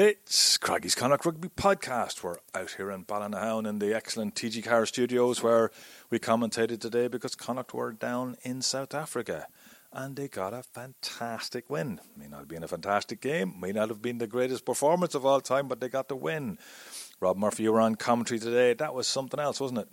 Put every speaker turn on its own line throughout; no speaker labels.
It's Craggy's Connacht Rugby Podcast. We're out here in Ballynahown in the excellent TG4 Studios where we commentated today because Connacht were down in South Africa and they got a fantastic win. May not have been a fantastic game, may not have been the greatest performance of all time, but they got the win. Rob Murphy, you were on commentary today. That was something else, wasn't it?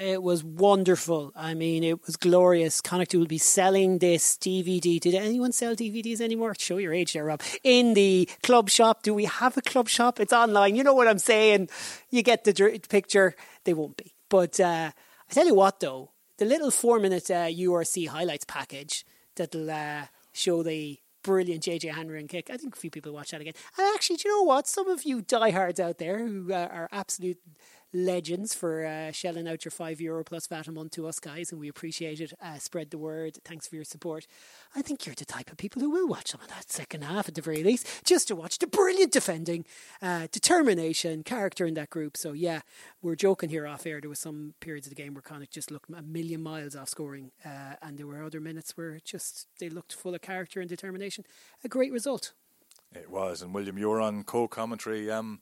It was wonderful. I mean, it was glorious. Connacht will be selling this DVD. Did anyone sell DVDs anymore? Show your age there, Rob. In the club shop. Do we have a club shop? It's online. You know what I'm saying? You get the picture. They won't be. But uh, I tell you what, though, the little four minute uh, URC highlights package that'll uh, show the brilliant JJ Hanrahan kick. I think a few people watch that again. And actually, do you know what? Some of you diehards out there who uh, are absolute legends for uh, shelling out your five euro plus VAT a month to us guys, and we appreciate it. Uh, spread the word. Thanks for your support. I think you're the type of people who will watch some of that second half at the very least, just to watch the brilliant defending, uh, determination, character in that group. So yeah, we're joking here off air. There was some periods of the game where Connacht just looked a million miles off scoring, uh, and there were other minutes where just they looked full of character and determination. A great result.
It was, and William, you were on co-commentary. Um,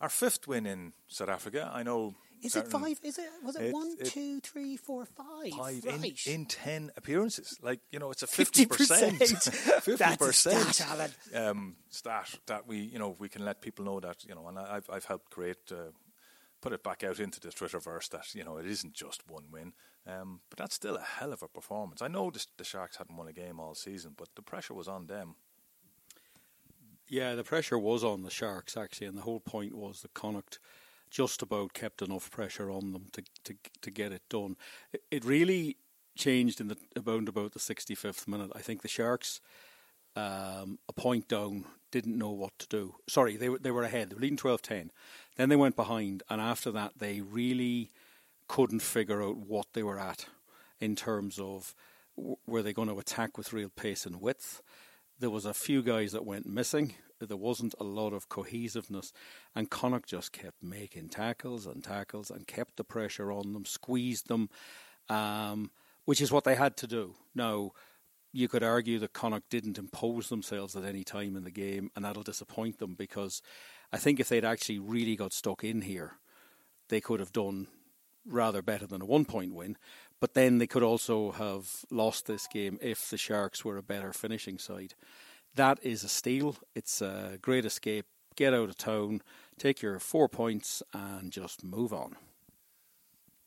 our fifth win in South Africa. I know.
Is it five? Is it? Was it, it one, it, two, three, four, five?
Five right. in, in ten appearances. Like you know, it's a fifty percent. Fifty percent
stat,
um, stat that we you know we can let people know that you know, and I've I've helped create. Uh, put it back out into the Twitterverse that you know it isn't just one win, um, but that's still a hell of a performance. I know the, the Sharks hadn't won a game all season, but the pressure was on them.
Yeah, the pressure was on the Sharks actually, and the whole point was that Connacht just about kept enough pressure on them to to to get it done. It, it really changed in the about about the 65th minute. I think the Sharks, um, a point down, didn't know what to do. Sorry, they were they were ahead. They were leading 12-10. Then they went behind, and after that, they really couldn't figure out what they were at in terms of were they going to attack with real pace and width there was a few guys that went missing. There wasn't a lot of cohesiveness, and Connacht just kept making tackles and tackles and kept the pressure on them, squeezed them, um, which is what they had to do. Now, you could argue that Connacht didn't impose themselves at any time in the game, and that'll disappoint them because I think if they'd actually really got stuck in here, they could have done rather better than a one point win. But then they could also have lost this game if the Sharks were a better finishing side. That is a steal. It's a great escape. Get out of town, take your four points, and just move on.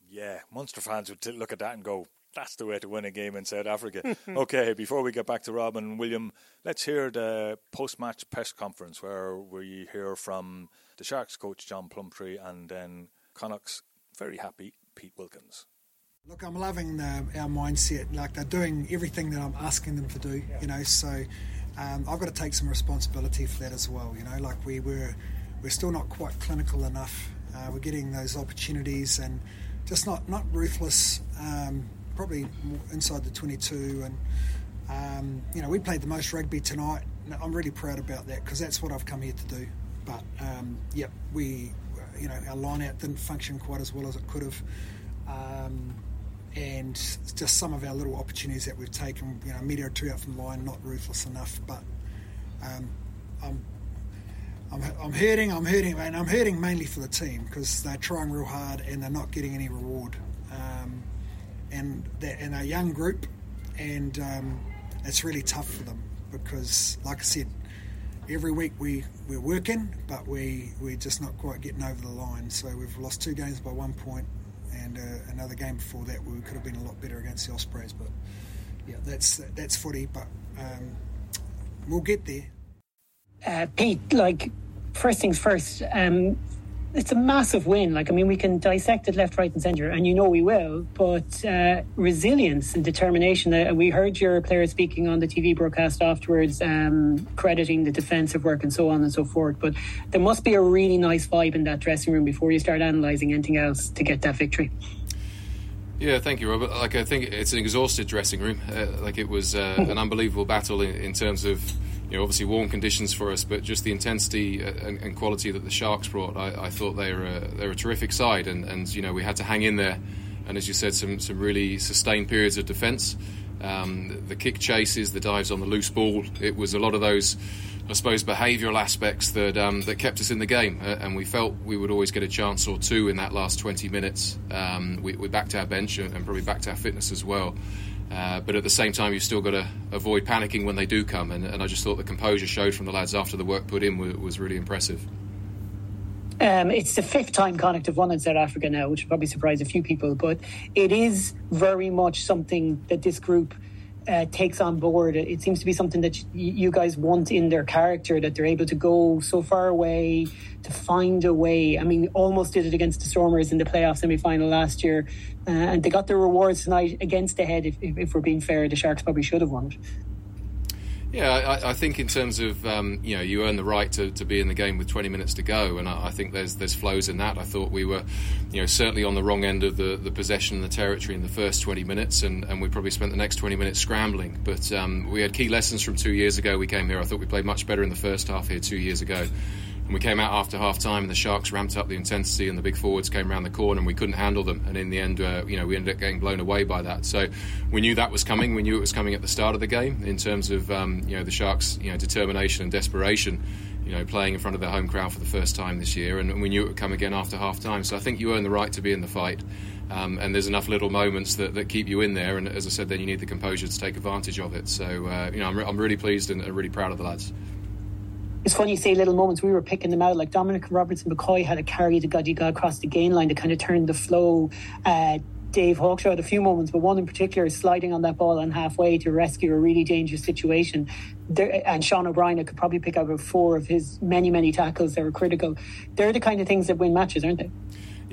Yeah, Munster fans would look at that and go, that's the way to win a game in South Africa. okay, before we get back to Robin and William, let's hear the post match press conference where we hear from the Sharks coach John Plumtree and then Connacht's very happy Pete Wilkins.
Look, I'm loving the, our mindset. Like they're doing everything that I'm asking them to do. You know, so um, I've got to take some responsibility for that as well. You know, like we were, we're still not quite clinical enough. Uh, we're getting those opportunities and just not not ruthless. Um, probably inside the 22, and um, you know, we played the most rugby tonight. I'm really proud about that because that's what I've come here to do. But um, yep, we, you know, our line out didn't function quite as well as it could have. Um, and just some of our little opportunities that we've taken. You know, meter two out from the line, not ruthless enough, but um, I'm, I'm, I'm hurting. I'm hurting, and I'm hurting mainly for the team because they're trying real hard and they're not getting any reward. Um, and they're in a young group, and um, it's really tough for them because, like I said, every week we we're working, but we we're just not quite getting over the line. So we've lost two games by one point and uh, another game before that we could have been a lot better against the Ospreys. But yeah, that's that's footy. But um, we'll get there.
Uh, Pete, like first things first. Um, it's a massive win. Like, I mean, we can dissect it left, right, and centre, and you know we will. But uh, resilience and determination. Uh, we heard your players speaking on the TV broadcast afterwards, um, crediting the defensive work and so on and so forth. But there must be a really nice vibe in that dressing room before you start analysing anything else to get that victory.
Yeah, thank you, Robert. Like, I think it's an exhausted dressing room. Uh, like, it was uh, an unbelievable battle in, in terms of you know, obviously warm conditions for us, but just the intensity and, and quality that the Sharks brought, I, I thought they were a, they're a terrific side, and, and you know we had to hang in there, and as you said, some some really sustained periods of defence. Um, the kick chases, the dives on the loose ball, it was a lot of those. I suppose behavioural aspects that um, that kept us in the game, uh, and we felt we would always get a chance or two in that last 20 minutes. Um, we, we backed our bench and, and probably backed our fitness as well. Uh, but at the same time, you've still got to avoid panicking when they do come. And, and, I just thought the composure showed from the lads after the work put in was, was really impressive.
Um, it's the fifth time Connacht have won in South Africa now, which will probably surprise a few people. But it is very much something that this group uh, takes on board. It seems to be something that you guys want in their character that they're able to go so far away to find a way. I mean, almost did it against the Stormers in the playoff semi final last year, uh, and they got their rewards tonight against the head. If, if, if, we're being fair, the Sharks probably should have won it.
Yeah, I, I, think in terms of um, you know you earn the right to, to be in the game with 20 minutes to go, and I, I, think there's there's flows in that. I thought we were, you know, certainly on the wrong end of the, the possession and the territory in the first 20 minutes, and, and we probably spent the next 20 minutes scrambling. But um, we had key lessons from two years ago. We came here. I thought we played much better in the first half here two years ago. And we came out after half time, and the Sharks ramped up the intensity, and the big forwards came around the corner, and we couldn't handle them. And in the end, uh, you know, we ended up getting blown away by that. So we knew that was coming. We knew it was coming at the start of the game in terms of um, you know the Sharks, you know, determination and desperation. You know, playing in front of their home crowd for the first time this year, and we knew it would come again after half time. So I think you earn the right to be in the fight. Um, and there's enough little moments that, that keep you in there. And as I said, then you need the composure to take advantage of it. So, uh, you know, I'm, re- I'm really pleased and, and really proud of the lads
it's funny you say little moments. We were picking them out. Like Dominic Robertson McCoy had a carry to Gajiga across the gain line to kind of turn the flow. Uh, Dave Hawkshaw had a few moments, but one in particular is sliding on that ball on halfway to rescue a really dangerous situation. There, and Sean O'Brien, I could probably pick out four of his many, many tackles that were critical. They're the kind of things that win matches, aren't they?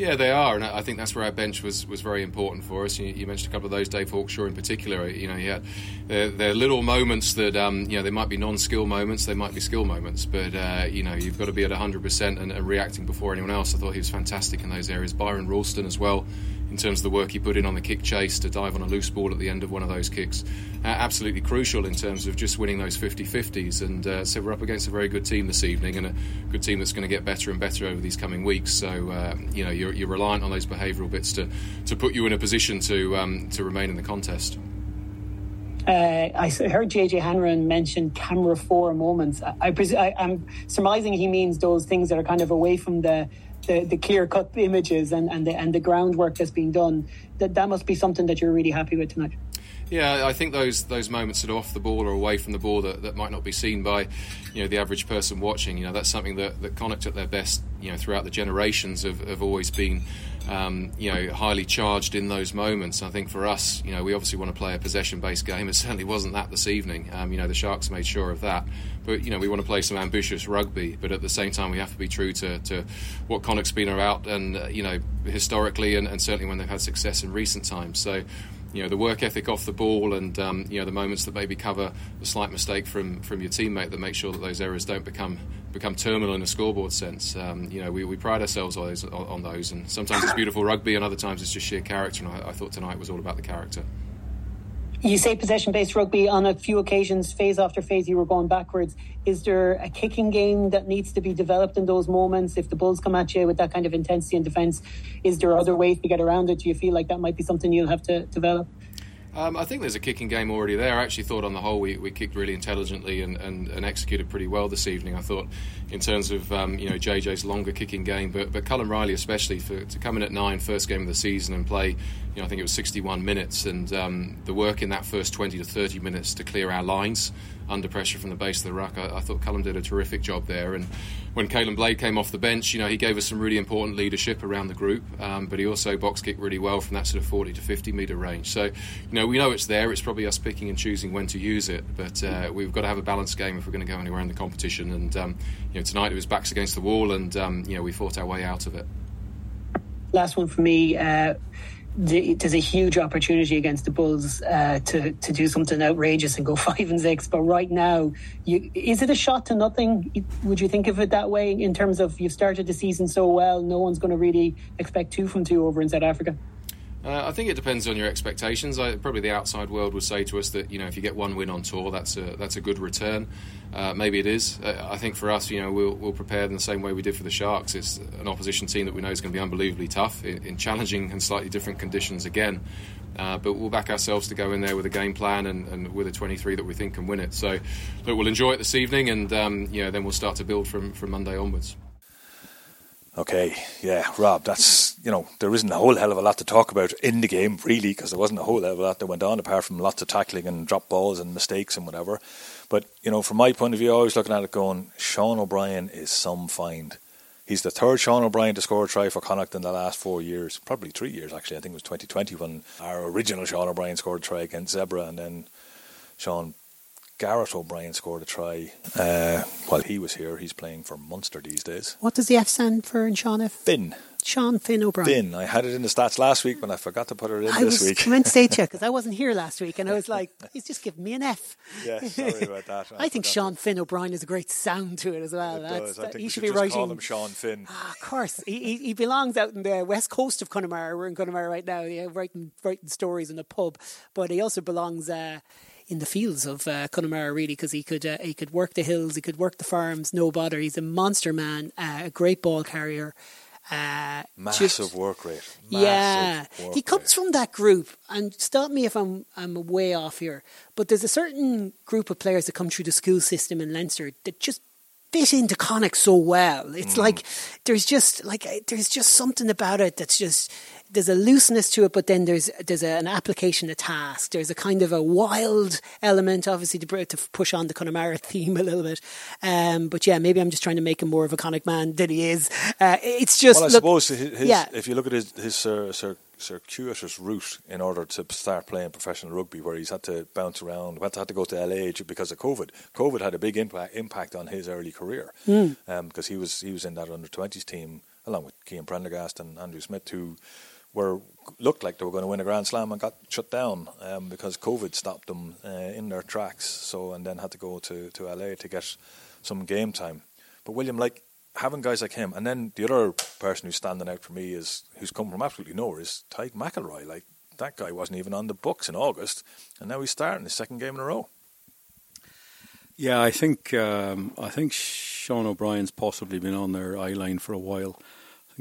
Yeah, they are, and I think that's where our bench was, was very important for us. You, you mentioned a couple of those, Dave Hawkshaw in particular. You know, he had they're, they're little moments that um, you know they might be non-skill moments, they might be skill moments, but uh, you know you've got to be at 100 percent and reacting before anyone else. I thought he was fantastic in those areas. Byron Ralston as well in terms of the work he put in on the kick chase to dive on a loose ball at the end of one of those kicks. Uh, absolutely crucial in terms of just winning those 50 50s. And uh, so we're up against a very good team this evening and a good team that's going to get better and better over these coming weeks. So, uh, you know, you're, you're, reliant on those behavioural bits to, to put you in a position to, um, to remain in the contest.
Uh, I heard JJ Hanrahan mention camera four moments. I, I, I'm surmising he means those things that are kind of away from the the, the clear cut images and, and the and the groundwork that's being done, that that must be something that you're really happy with tonight.
Yeah, I think those those moments that are off the ball or away from the ball that, that might not be seen by, you know, the average person watching. You know, that's something that, that Connacht at their best, you know, throughout the generations have, have always been, um, you know, highly charged in those moments. I think for us, you know, we obviously want to play a possession-based game. It certainly wasn't that this evening. Um, you know, the Sharks made sure of that. But you know, we want to play some ambitious rugby. But at the same time, we have to be true to, to what Connacht's been about, and uh, you know, historically, and, and certainly when they've had success in recent times. So you know the work ethic off the ball and um, you know the moments that maybe cover a slight mistake from from your teammate that make sure that those errors don't become become terminal in a scoreboard sense. Um, you know we, we pride ourselves on those, on those, and sometimes it's beautiful rugby, and other times it's just sheer character. And I, I thought tonight was all about the character.
You say possession based rugby on a few occasions, phase after phase, you were going backwards. Is there a kicking game that needs to be developed in those moments? If the Bulls come at you with that kind of intensity and defence, is there other ways to get around it? Do you feel like that might be something you'll have to develop?
Um, I think there's a kicking game already there. I actually thought on the whole we, we kicked really intelligently and, and, and executed pretty well this evening. I thought in terms of um, you know JJ's longer kicking game, but but Colm Reilly especially for to come in at nine first game of the season and play you know I think it was 61 minutes and um, the work in that first 20 to 30 minutes to clear our lines under pressure from the base of the ruck. I, I thought Colm did a terrific job there. And when Caolin Blade came off the bench, you know, he gave us some really important leadership around the group, um, but he also box kicked really well from that sort of 40 to 50 metre range. So, you know, we know it's there. It's probably us picking and choosing when to use it, but uh, we've got to have a balanced game if we're going to go anywhere in the competition. And, um, you know, tonight it was backs against the wall and, um, you know, we fought our way out of it.
Last one for me. Uh, there's a huge opportunity against the Bulls uh, to to do something outrageous and go five and six. But right now, you, is it a shot to nothing? Would you think of it that way in terms of you've started the season so well, no one's going to really expect two from two over in South Africa?
Uh, I think it depends on your expectations. I, probably the outside world would say to us that you know if you get one win on tour, that's a that's a good return. Uh, maybe it is. Uh, I think for us, you know, we'll, we'll prepare in the same way we did for the Sharks. It's an opposition team that we know is going to be unbelievably tough in, in challenging and slightly different conditions again. Uh, but we'll back ourselves to go in there with a game plan and, and, with a 23 that we think can win it. So, look, we'll enjoy it this evening, and um, you know, then we'll start to build from from Monday onwards.
Okay, yeah, Rob, that's, you know, there isn't a whole hell of a lot to talk about in the game, really, because there wasn't a whole hell of a lot that went on apart from lots of tackling and drop balls and mistakes and whatever. But, you know, from my point of view, I was looking at it going, Sean O'Brien is some find. He's the third Sean O'Brien to score a try for Connacht in the last four years, probably three years actually. I think it was 2020 when our original Sean O'Brien scored a try against Zebre, and then Sean Gareth O'Brien scored a try uh, while he was here. He's playing for Munster these days.
What does the F stand for in Sean F?
Finn.
Sean Finn O'Brien.
Finn. I had it in the stats last week, but I forgot to put it in
I
this
was
week.
meant to say to you because I wasn't here last week, and I was like, he's just giving me an F.
yeah, sorry about that.
I think Sean Finn O'Brien is a great sound to it as well.
It
That's-
does. I
that-
think
he should
should
be
just call
writing.
him Sean Finn.
Ah, of course, he, he, he belongs out in the west coast of Connemara. We're in Connemara right now, yeah, writing writing stories in a pub. But he also belongs uh, in the fields of uh, Connemara, really, because he could uh, he could work the hills, he could work the farms, no bother. He's a monster man, uh, a great ball carrier. Uh,
Massive
just-
work rate.
yeah,
work
he comes
rate.
from that group, and stop me if I'm I'm way off here. But there's a certain group of players that come through the school system in Leinster that just fit into Connacht so well. It's like there's just like there's just something about it that's just there's a looseness to it, but then there's there's a, an application a task. There's a kind of a wild element, obviously, to, to push on the Connemara theme a little bit. Um, but yeah, maybe I'm just trying to make him more of a Connacht man than he is. Uh, it's just
Well, I
look,
suppose his,
yeah.
if you look at his, his cir- circuitous route in order to start playing professional rugby, where he's had to bounce around, had to, had to go to LA because of COVID. COVID had a big impact impact on his early career
Hmm.
um, because he was he was in that under twenties team along with Cian Prendergast and Andrew Smith, who were looked like they were going to win a Grand Slam and got shut down um, because COVID stopped them uh, in their tracks. So and then had to go to to LA to get some game time. But William, like having guys like him, and then the other person who's standing out for me is who's come from absolutely nowhere is Tadhg McElroy. Like that guy wasn't even on the books in August, and now he's starting his second game in a row.
Yeah, I think um, I think Sean O'Brien's possibly been on their eye line for a while.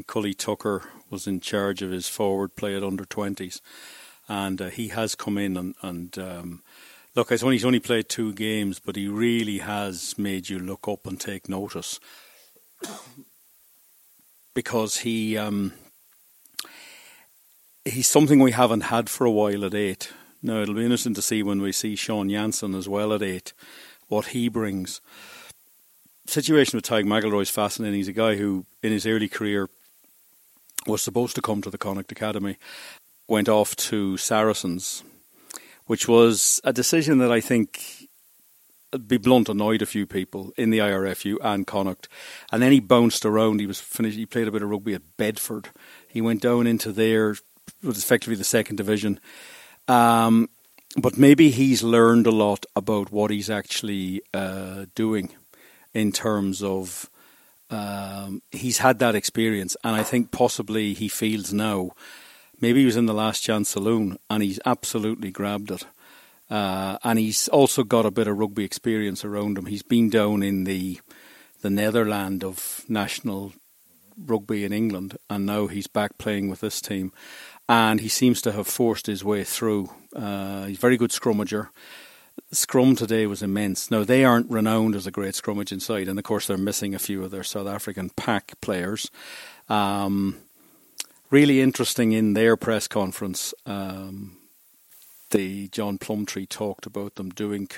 Cully Tucker was in charge of his forward play at under twenties, and uh, he has come in and, and um, look. He's only he's only played two games, but he really has made you look up and take notice because he um, he's something we haven't had for a while at eight. Now it'll be interesting to see when we see Sean Jansen as well at eight, what he brings. Situation with Tadhg McElroy is fascinating. He's a guy who, in his early career, was supposed to come to the Connacht Academy, went off to Saracens, which was a decision that I think, be blunt, annoyed a few people in the IRFU and Connacht. And then he bounced around. He was finished. He played a bit of rugby at Bedford. He went down into there, was effectively the second division. Um, but maybe he's learned a lot about what he's actually uh, doing in terms of um, he's had that experience, and I think possibly he feels now. Maybe he was in the last chance saloon, and he's absolutely grabbed it. Uh, and he's also got a bit of rugby experience around him. He's been down in the the Netherland of national rugby in England, and now he's back playing with this team. And he seems to have forced his way through. Uh, he's a very good scrummager. Scrum today was immense. Now they aren't renowned as a great scrummage inside, and of course they're missing a few of their South African pack players. Um, really interesting in their press conference. Um, the John Plumtree talked about them doing.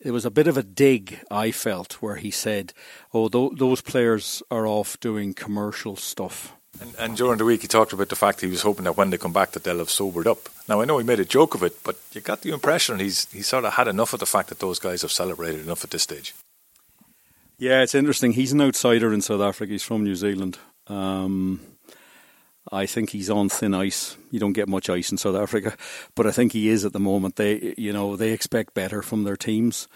It was a bit of a dig, I felt, where he said, "Oh, th- those players are off doing commercial stuff."
And, and during the week, he talked about the fact he was hoping that when they come back, that they'll have sobered up. Now I know he made a joke of it, but you got the impression he's he sort of had enough of the fact that those guys have celebrated enough at this stage.
Yeah, it's interesting. He's an outsider in South Africa. He's from New Zealand. Um, I think he's on thin ice. You don't get much ice in South Africa, but I think he is at the moment. They, you know, they expect better from their teams,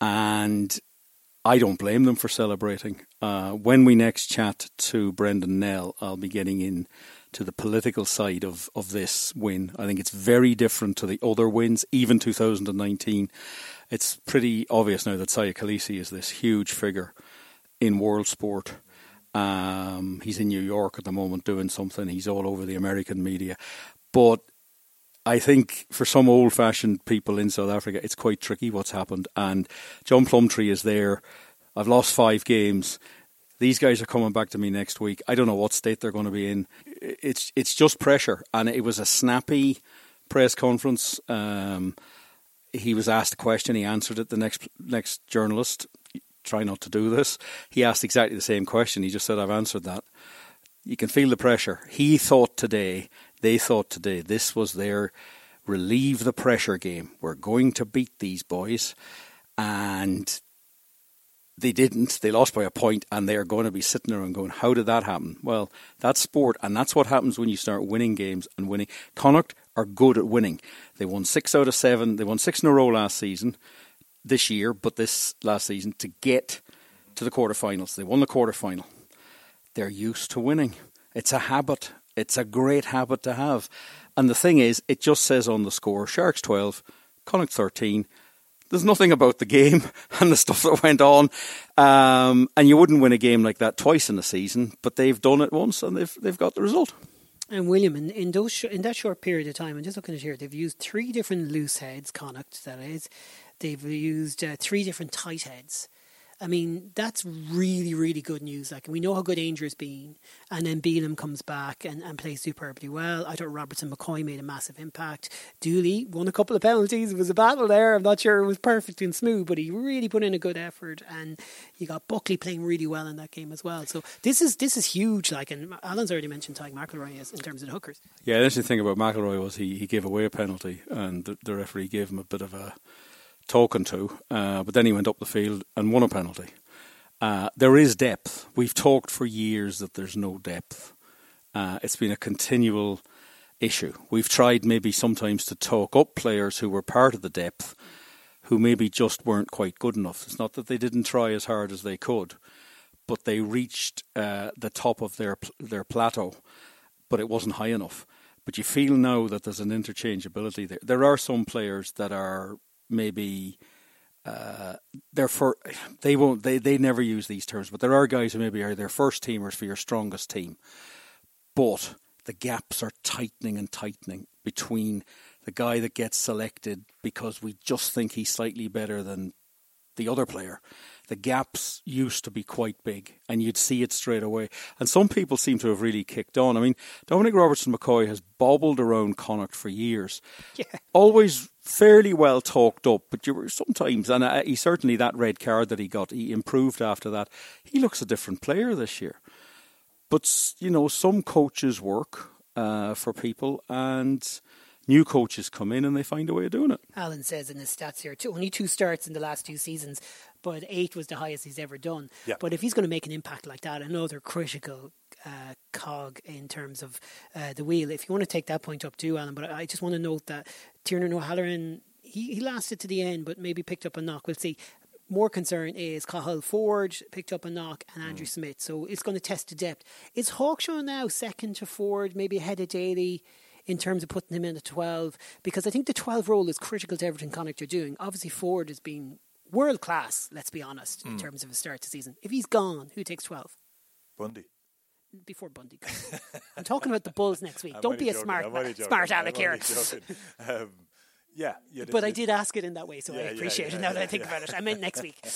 and I don't blame them for celebrating. Uh, when we next chat to Brendan Nell, I'll be getting in to the political side of, of this win. I think it's very different to the other wins, even 2019. It's pretty obvious now that Siya Kolisi is this huge figure in world sport. Um, he's in New York at the moment doing something. He's all over the American media. But I think for some old fashioned people in South Africa, it's quite tricky what's happened. And John Plumtree is there. I've lost five games. These guys are coming back to me next week. I don't know what state they're going to be in. It's it's just pressure, and it was a snappy press conference. Um, he was asked a question, he answered it. The next next journalist, try not to do this. He asked exactly the same question. He just said, "I've answered that." You can feel the pressure. He thought today, they thought today, this was their relieve the pressure game. We're going to beat these boys, and they didn't. They lost by a point, and they are going to be sitting there and going, "How did that happen?" Well, that's sport, and that's what happens when you start winning games and winning. Connacht are good at winning. They won six out of seven. They won six in a row last season, this year, but this last season to get to the quarterfinals. They won the quarterfinal. They're used to winning. It's a habit. It's a great habit to have. And the thing is, it just says on the score: Sharks twelve, Connacht thirteen there's nothing about the game and the stuff that went on. Um, and you wouldn't win a game like that twice in a season, but they've done it once and they've they've got the result.
And William, in, in those sh- in that short period of time, I'm just looking at here, they've used three different loose heads, Connacht, that is. They've used uh, three different tight heads. I mean, that's really, really good news. Like, we know how good Aungier's been, and then Bealham comes back and, and plays superbly well. I thought Robertson McCoy made a massive impact. Dooley won a couple of penalties. It was a battle there. I'm not sure it was perfect and smooth, but he really put in a good effort. And you got Buckley playing really well in that game as well. So this is this is huge. Like, and Alan's already mentioned Tadhg McElroy in terms of the hookers.
Yeah, the interesting thing about McElroy was he, he gave away a penalty, and the, the referee gave him a bit of a talking to, uh, but then he went up the field and won a penalty. Uh, there is depth. We've talked for years that there's no depth. Uh, it's been a continual issue. We've tried maybe sometimes to talk up players who were part of the depth, who maybe just weren't quite good enough. It's not that they didn't try as hard as they could, but they reached uh, the top of their their plateau, but it wasn't high enough. But you feel now that there's an interchangeability there. There are some players that are maybe uh, they're for they won't they, they never use these terms, but there are guys who maybe are their first teamers for your strongest team. But the gaps are tightening and tightening between the guy that gets selected because we just think he's slightly better than the other player the gaps used to be quite big, and you'd see it straight away. And some people seem to have really kicked on. I mean, Dominic Robertson McCoy has bobbled around Connacht for years.
Yeah.
Always fairly well talked up, but you were sometimes, and uh, he certainly that red card that he got, he improved after that. He looks a different player this year. But, you know, some coaches work uh, for people, and new coaches come in and they find a way of doing it.
Alan says in his stats here, two, only two starts in the last two seasons, but eight was the highest he's ever done.
Yeah.
But if he's going to make an impact like that, another critical uh, cog in terms of uh, the wheel. If you want to take that point up too, Alan, but I just want to note that Tiernan O'Halloran, he, he lasted to the end, but maybe picked up a knock. We'll see. More concern is Cathal Forde picked up a knock and Andrew mm. Smith. So it's going to test the depth. Is Hawkshaw now second to Forde, maybe ahead of Daly? in terms of putting him in at 12 because I think the 12 role is critical to everything Connacht are doing. Obviously, Forde has been world class, let's be honest, mm. in terms of his start to season. If he's gone, who takes 12?
Bundee.
Before Bundee I'm talking about the Bulls next week. I'm Don't be a smart, smart aleck here. Um,
yeah,
but I did ask it in that way, so yeah, I appreciate yeah, yeah, it now that I think about it. I meant next week.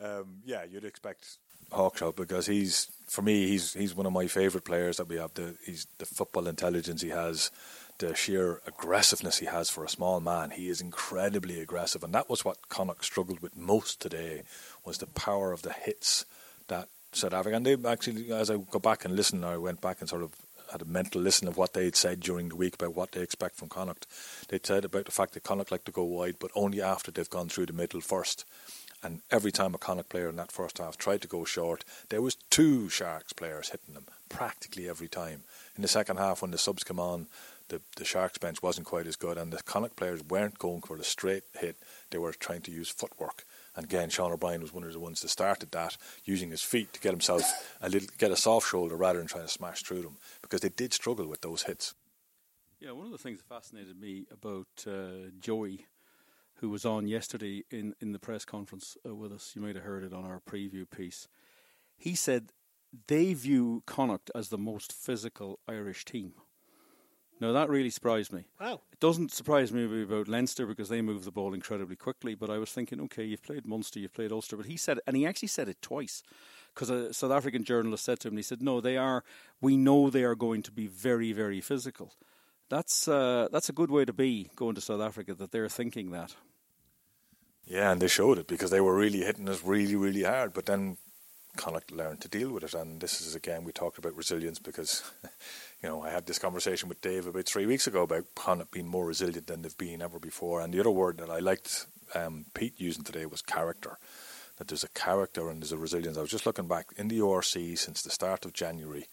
Um, yeah, you'd expect Hawkshaw because he's for me he's he's one of my favourite players that we have. The he's the football intelligence he has the sheer aggressiveness he has for a small man. He is incredibly aggressive, and that was what Connacht struggled with most today was the power of the hits that South Africa. And they actually, as I go back and listen, I went back and sort of had a mental listen of what they'd said during the week about what they expect from Connacht. They'd said about the fact that Connacht like to go wide, but only after they've gone through the middle first. And every time a Connacht player in that first half tried to go short, there was two Sharks players hitting them practically every time. In the second half, when the subs come on, the, the Sharks bench wasn't quite as good, and the Connacht players weren't going for the straight hit. They were trying to use footwork. And again, Sean O'Brien was one of the ones that started that, using his feet to get himself a little, get a soft shoulder rather than trying to smash through them, because they did struggle with those hits.
Yeah, one of the things that fascinated me about uh, Joey, who was on yesterday in, in the press conference uh, with us, you might have heard it on our preview piece. He said they view Connacht as the most physical Irish team. Now that really surprised me.
Wow.
It doesn't surprise me about Leinster because they move the ball incredibly quickly. But I was thinking, okay, you've played Munster, you've played Ulster, but he said, and he actually said it twice, because a South African journalist said to him, he said, no, they are. We know they are going to be very, very physical. That's uh, that's a good way to be going to South Africa. That they're thinking that.
Yeah, and they showed it because they were really hitting us really, really hard. But then Connacht learned to deal with it, and this is again we talked about resilience because you know I had this conversation with Dave about three weeks ago about Connacht being more resilient than they've been ever before, and the other word that I liked um, Pete using today was character. That there's a character and there's a resilience. I was just looking back in the URC since the start of January,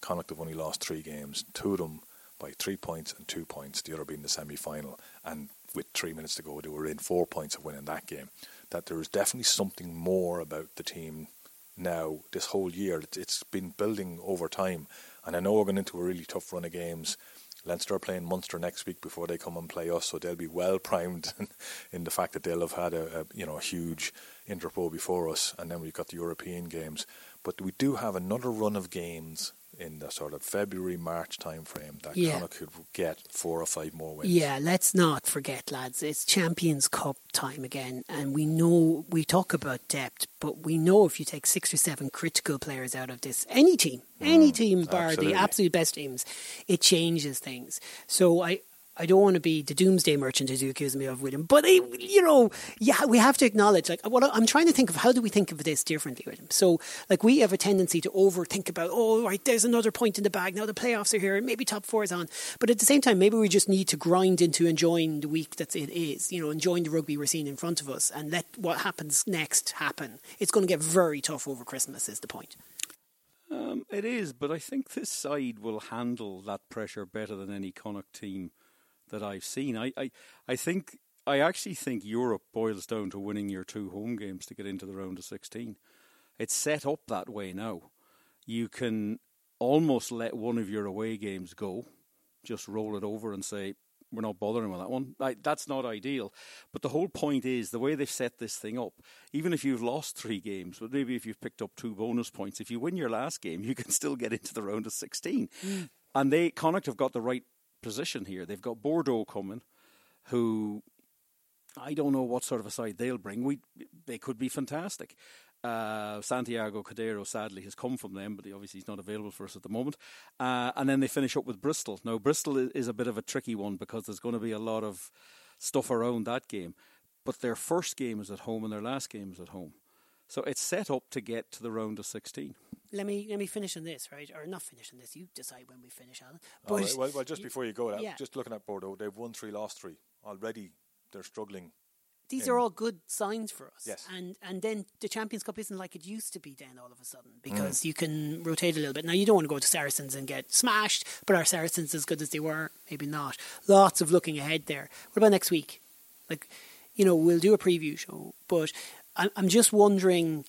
Connacht have only lost three games, two of them by three points and two points, the other being the semi final, and with three minutes to go, they were in four points of winning that game. That there is definitely something more about the team now this whole year. It's been building over time, and I know we're going into a really tough run of games. Leinster are playing Munster next week before they come and play us, so they'll be well primed in the fact that they'll have had a, a you know a huge interpro before us, and then we've got the European games. But we do have another run of games in the sort of February March time frame that
Yeah.
Connacht could get four or five more wins.
Yeah, let's not forget, lads. It's Champions Cup time again, and we know we talk about depth, but we know if you take six or seven critical players out of this, any team, any mm, team, bar
absolutely.
the absolute best teams, it changes things. So I. I don't want to be the doomsday merchant as you accuse me of, William. But I, you know, yeah, we have to acknowledge. Like, what I'm trying to think of, how do we think of this differently, William? So, like, we have a tendency to overthink about, oh, right, there's another point in the bag. Now the playoffs are here, and maybe top four is on. But at the same time, maybe we just need to grind into enjoying the week that it is. You know, enjoying the rugby we're seeing in front of us, and let what happens next happen. It's going to get very tough over Christmas. Is the point?
Um, it is, but I think this side will handle that pressure better than any Connacht team that I've seen. I, I, I think I actually think Europe boils down to winning your two home games to get into the round of sixteen. It's set up that way now. You can almost let one of your away games go, just roll it over and say we're not bothering with that one. Like, that's not ideal. But the whole point is the way they've set this thing up. Even if you've lost three games, but maybe if you've picked up two bonus points, if you win your last game, you can still get into the round of sixteen. Hmm. And they Connacht have got the right position here. They've got Bordeaux coming, who I don't know what sort of a side they'll bring. We they could be fantastic. Uh, Santiago Cordero sadly has come from them, but he obviously he's not available for us at the moment. Uh, and then they finish up with Bristol. Now Bristol is, a bit of a tricky one because there's going to be a lot of stuff around that game. But their first game is at home and their last game is at home. So it's set up to get to the round of 16.
Let me let me finish on this, right? Or not finish on this. You decide when we finish, Alan.
All right, well, well, just before you go,
yeah.
just looking at Bordeaux, they've won three, lost three. Already they're struggling.
these are all good signs for us.
Yes.
And and then the Champions Cup isn't like it used to be then all of a sudden
Mm.
because you can rotate a little bit. Now you don't want to go to Saracens and get smashed, but are Saracens as good as they were? Maybe not. Lots of looking ahead there. What about next week? Like, you know, we'll do a preview show, but I'm just wondering.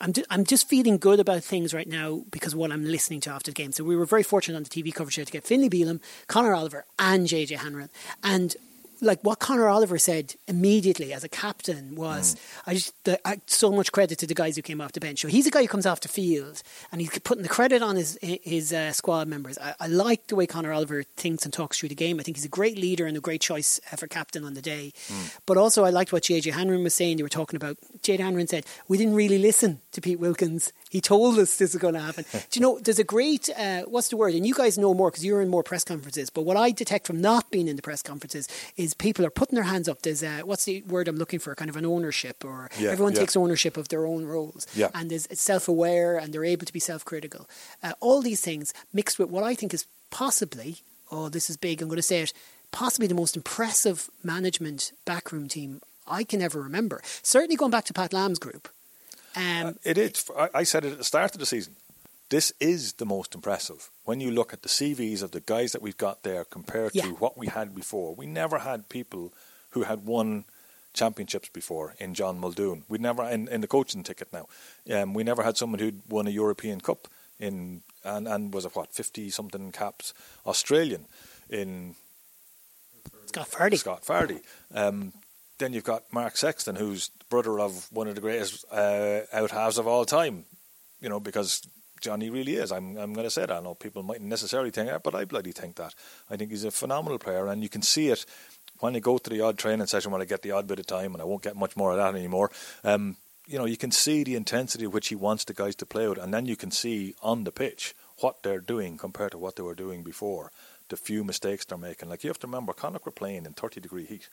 I'm, ju- I'm just feeling good about things right now because what I'm listening to after the game. So we were very fortunate on the TV coverage here to get Finlay Bealham, Conor Oliver, and JJ Hanrahan. And like what Conor Oliver said immediately as a captain was, I just the, I, so much credit to the guys who came off the bench. So he's a guy who comes off the field and he's putting the credit on his his uh, squad members. I, I like the way Conor Oliver thinks and talks through the game. I think he's a great leader and a great choice for captain on the day. But also, I liked what JJ Hanrahan was saying. They were talking about JJ Hanrahan said we didn't really listen to Pete Wilkins. He told us this is going to happen. Do you know? There's a great uh, what's the word? And you guys know more because you're in more press conferences. But what I detect from not being in the press conferences is people are putting their hands up. There's a, what's the word I'm looking for? Kind of an ownership, or
Yeah,
everyone
yeah.
takes ownership of their own roles.
Yeah.
And is self-aware and they're able to be self-critical. Uh, all these things mixed with what I think is possibly, oh, this is big. I'm going to say it. Possibly the most impressive management backroom team I can ever remember. Certainly going back to Pat Lam's group. Um,
It is. I I said it at the start of the season. This is the most impressive when you look at the CVs of the guys that we've got there compared
Yeah.
to what we had before. We never had people who had won championships before in John Muldoon. We never in, in the coaching ticket now. Um, we never had someone who'd won a European Cup in and and was a what fifty something caps Australian in
Scott Fardy.
Scott Fardy. Um, then you've got Mark Sexton, who's brother of one of the greatest uh, out halves of all time. You know, because Johnny really is. I'm I'm going to say that. I know people mightn't necessarily think that, but I bloody think that. I think he's a phenomenal player, and you can see it when they go to the odd training session when I get the odd bit of time, and I won't get much more of that anymore. Um, you know, you can see the intensity which he wants the guys to play with, and then you can see on the pitch what they're doing compared to what they were doing before. The few mistakes they're making. Like you have to remember, Connacht were playing in 30 degree heat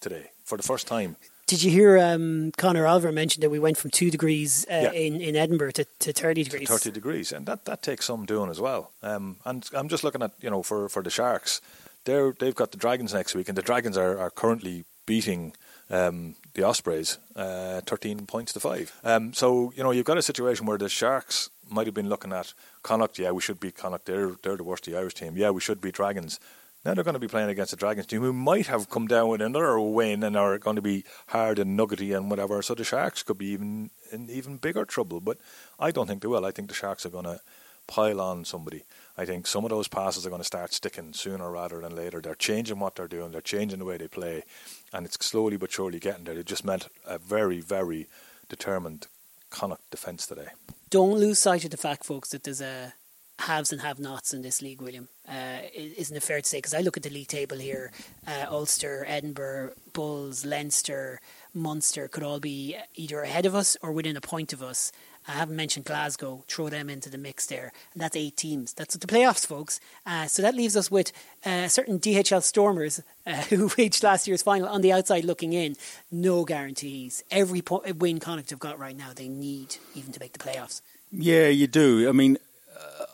today for the first time.
Did you hear um, Conor Oliver mention that we went from two degrees uh,
Yeah.
in, in Edinburgh to, to 30 degrees?
30 degrees, and that, that takes some doing as well. Um, and I'm just looking at you know for, for the Sharks, they're they've got the Dragons next week, and the Dragons are, are currently beating um, the Ospreys uh, 13 points to five. Um, so you know you've got a situation where the Sharks might have been looking at Connacht. Yeah, we should beat Connacht. They're they're the worst of the Irish team. Yeah, we should beat Dragons. Now they're going to be playing against the Dragons team who might have come down with another win and are going to be hard and nuggety and whatever. So the Sharks could be even in even bigger trouble. But I don't think they will. I think the Sharks are going to pile on somebody. I think some of those passes are going to start sticking sooner rather than later. They're changing what they're doing. They're changing the way they play, and it's slowly but surely getting there. They just meant a very, very determined Connacht defence today.
Don't lose sight of the fact, folks, that there's a haves and have-nots in this league, William. Uh, isn't it fair to say? Because I look at the league table here, uh, Ulster, Edinburgh, Bulls, Leinster, Munster could all be either ahead of us or within a point of us. I haven't mentioned Glasgow. Throw them into the mix there, and that's eight teams. That's the playoffs, folks. Uh, so that leaves us with uh, certain DHL Stormers uh, who reached last year's final on the outside looking in. No guarantees. Every po- win Connacht have got right now, they need even to make the playoffs.
Yeah, you do. I mean,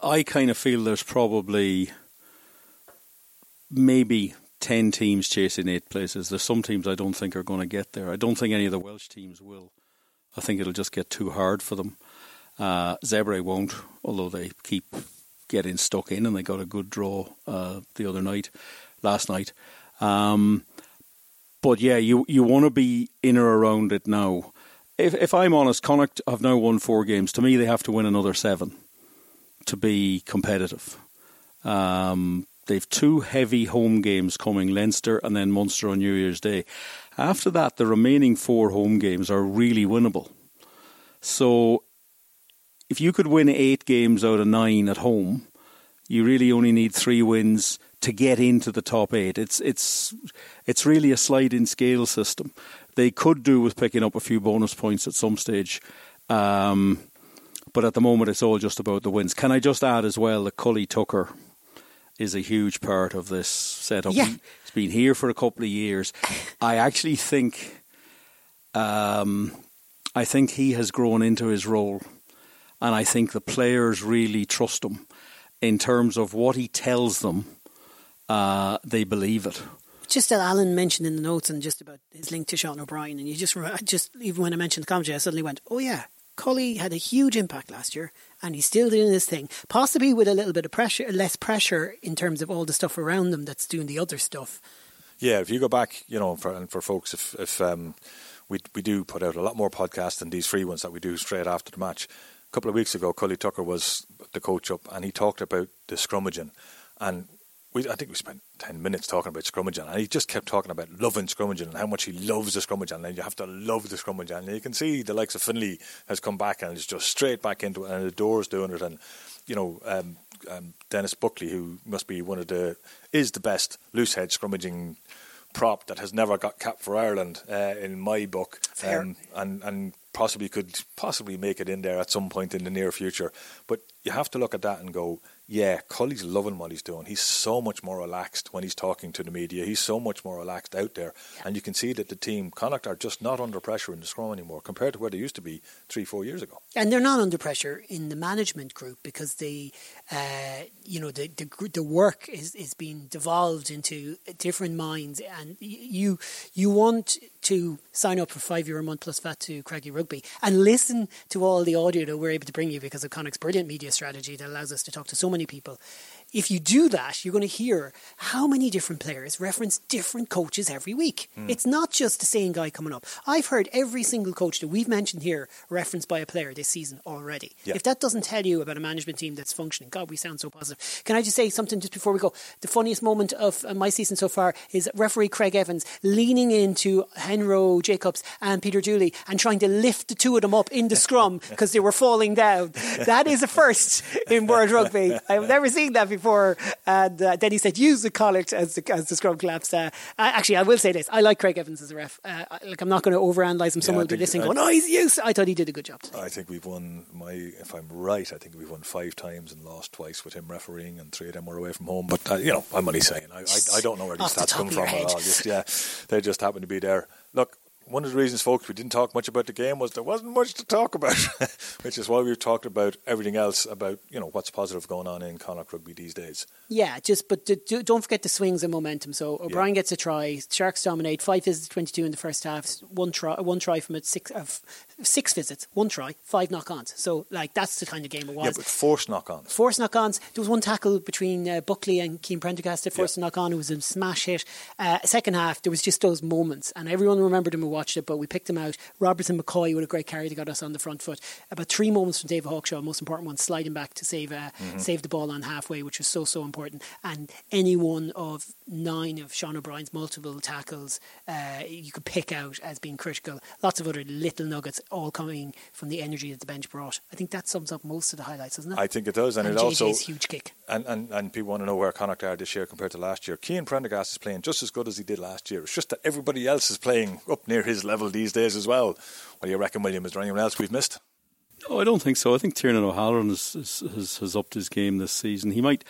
I kind of feel there's probably maybe 10 teams chasing eight places. There's some teams I don't think are going to get there. I don't think any of the Welsh teams will. I think it'll just get too hard for them. Uh, Zebre won't, although they keep getting stuck in and they got a good draw uh, the other night, last night. Um, but yeah, you you want to be in or around it now. If if I'm honest, Connacht have now won four games. To me, they have to win another seven to be competitive. Um, they've two heavy home games coming: Leinster and then Munster on New Year's Day. After that, the remaining four home games are really winnable. So, if you could win eight games out of nine at home, you really only need three wins to get into the top eight. It's it's it's really a sliding scale system. They could do with picking up a few bonus points at some stage, um, but at the moment it's all just about the wins. Can I just add as well that Cully Tucker is a huge part of this setup.
Yeah.
He's been here for a couple of years. I actually think, um, I think he has grown into his role, and I think the players really trust him in terms of what he tells them. Uh, they believe it.
Just that Alan mentioned in the notes and just about his link to Sean O'Brien, and you just just even when I mentioned the commentary, I suddenly went, "Oh yeah, Cully had a huge impact last year, and he's still doing this thing, possibly with a little bit of pressure, less pressure in terms of all the stuff around them that's doing the other stuff."
Yeah, if you go back, you know, for and for folks, if if um, we we do put out a lot more podcasts than these free ones that we do straight after the match. A couple of weeks ago, Cully Tucker was the coach up, and he talked about the scrummaging, and we I think we spent ten minutes talking about scrummaging, and he just kept talking about loving scrummaging and how much he loves the scrummaging, and you have to love the scrummaging. And you can see the likes of Finlay has come back and is just straight back into it, and the door's doing it, and you know. Um, um, Denis Buckley, who must be one of the is the best loose head scrummaging prop that has never got capped for Ireland uh, in my book, um, and and possibly could possibly make it in there at some point in the near future. But you have to look at that and go, yeah, Cully's loving what he's doing. He's so much more relaxed when he's talking to the media. He's so much more relaxed out there, and you can see that the team Connacht are just not under pressure in the scrum anymore compared to where they used to be three, four years ago.
and they're not under pressure in the management group because they, uh, you know, the the, the work is is being devolved into different minds, and you you want to sign up for five euro a month plus VAT to Craggy Rugby and listen to all the audio that we're able to bring you because of Connacht's brilliant media strategy that allows us to talk to so many people if you do that, you're going to hear how many different players reference different coaches every week. Mm. It's not just the same guy coming up. I've heard every single coach that we've mentioned here referenced by a player this season already. Yeah. If that doesn't tell you about a management team that's functioning, God, we sound so positive. Can I just say something just before we go? The funniest moment of uh, my season so far is referee Craig Evans leaning into Henro Jacobs and Peter Dooley and trying to lift the two of them up in the scrum because they were falling down. That is a first in world rugby. I've never seen that before before, and uh, then he said use the collect as the, as the scrum collapsed. Uh, actually, I will say this: I like Craig Evans as a ref. Uh, like I'm not going to overanalyze him. Someone yeah, will be listening, going, "Oh, he's used." I thought he did a good job.
I think we've won. My, if I'm right, I think we've won five times and lost twice with him refereeing, and three of them were away from home. But uh, you know, I'm only saying. I, I, I don't know where these stats come from at all. Just yeah, they just happen to be there. Look, one of the reasons, folks, we didn't talk much about the game was there wasn't much to talk about, which is why we've talked about everything else about you know what's positive going on in Connacht rugby these days.
Yeah, just but don't forget the swings and momentum. So O'Brien yeah. gets a try, Sharks dominate, five visits, twenty two in the first half, one try, one try from it, six uh, six visits, one try, five knock-ons. So like that's the kind of game it was.
Yeah, but forced knock-ons.
Forced knock-ons. There was one tackle between uh, Buckley and Cian Prendergast that forced yeah. a knock-on. It was a smash hit. Uh, second half, there was just those moments, and everyone remembered him who watched it. But we picked him out. Robertson McCoy with a great carry that got us on the front foot. About three moments from David Hawkshaw, most important one, sliding back to save uh, mm-hmm. save the ball on halfway, which was so so important. And any one of nine of Sean O'Brien's multiple tackles, uh, you could pick out as being critical. Lots of other little nuggets, all coming from the energy that the bench brought. I think that sums up most of the highlights, doesn't it?
I think it does, and,
and
it JJ's also
huge kick.
And, and and people want to know where Connacht are this year compared to last year. Cian Prendergast is playing just as good as he did last year. It's just that everybody else is playing up near his level these days as well. What do you reckon, William? Is there anyone else we've missed?
No, I don't think so. I think Tiernan O'Halloran has, has, has upped his game this season. He might.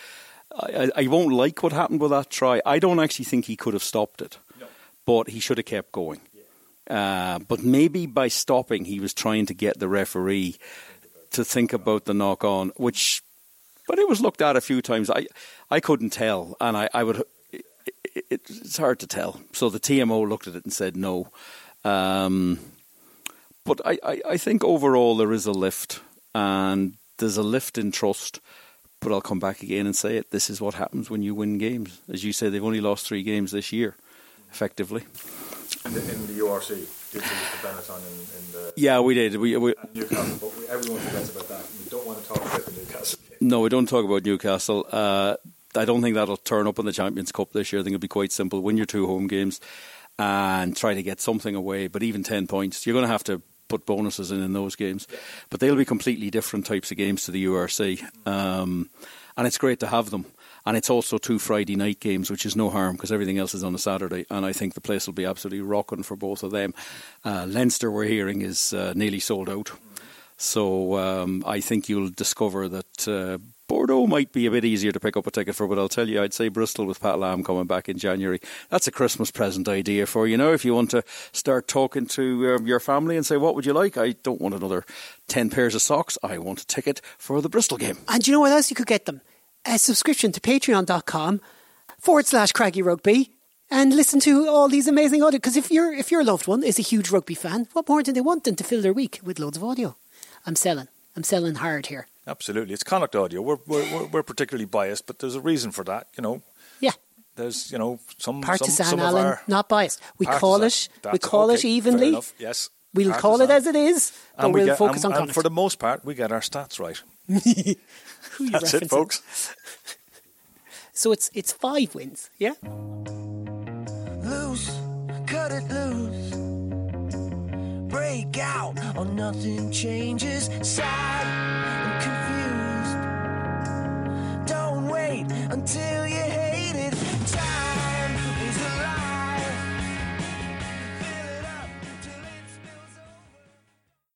I, I won't like what happened with that try. I don't actually think he could have stopped it, no. but he should have kept going. Uh, but maybe by stopping, he was trying to get the referee to think about the knock on, which, but it was looked at a few times. I, I couldn't tell, and I, I would. It, it, it's hard to tell. So the TMO looked at it and said no. Um, but I, I, I think overall there is a lift, and there's a lift in trust. But I'll come back again and say it. This is what happens when you win games. As you say, they've only lost three games this year, effectively.
In the, in the URC, did you the Benetton in, in the
yeah, we did. We, we
Newcastle, but we, everyone forgets about that. We don't want to talk about the Newcastle game.
No, we don't talk about Newcastle. Uh, I don't think that'll turn up in the Champions Cup this year. I think it'll be quite simple. Win your two home games and try to get something away. But even ten points, you're going to have to put bonuses in in those games. But they'll be completely different types of games to the URC. Um, and it's great to have them. And it's also two Friday night games, which is no harm because everything else is on a Saturday. And I think the place will be absolutely rocking for both of them. Uh, Leinster, we're hearing, is uh, nearly sold out. So um, I think you'll discover that uh, Bordeaux might be a bit easier to pick up a ticket for, but I'll tell you, I'd say Bristol with Pat Lam coming back in January. That's a Christmas present idea for you know. If you want to start talking to um, your family and say, "What would you like?" I don't want another ten pairs of socks. I want a ticket for the Bristol game.
And you know what else you could get them? A subscription to Patreon.com forward slash Craggy Rugby and listen to all these amazing audio. Because if your if your loved one is a huge rugby fan, what more do they want than to fill their week with loads of audio? I'm selling. I'm selling hard here.
Absolutely, it's Connacht audio. We're, we're we're particularly biased, but there's a reason for that. You know.
Yeah.
There's you know some
partisan
some, some
Alan, not biased. We partisan, call it we call okay, it evenly.
Yes.
We'll partisan. call it as it is, but and we will focus
and,
on
and for the most part, we get our stats right.
who you're That's referencing.
it, folks.
so it's it's five wins, yeah.
Loose, cut it loose. Break out, or nothing changes. Sad and confused. Don't wait until you.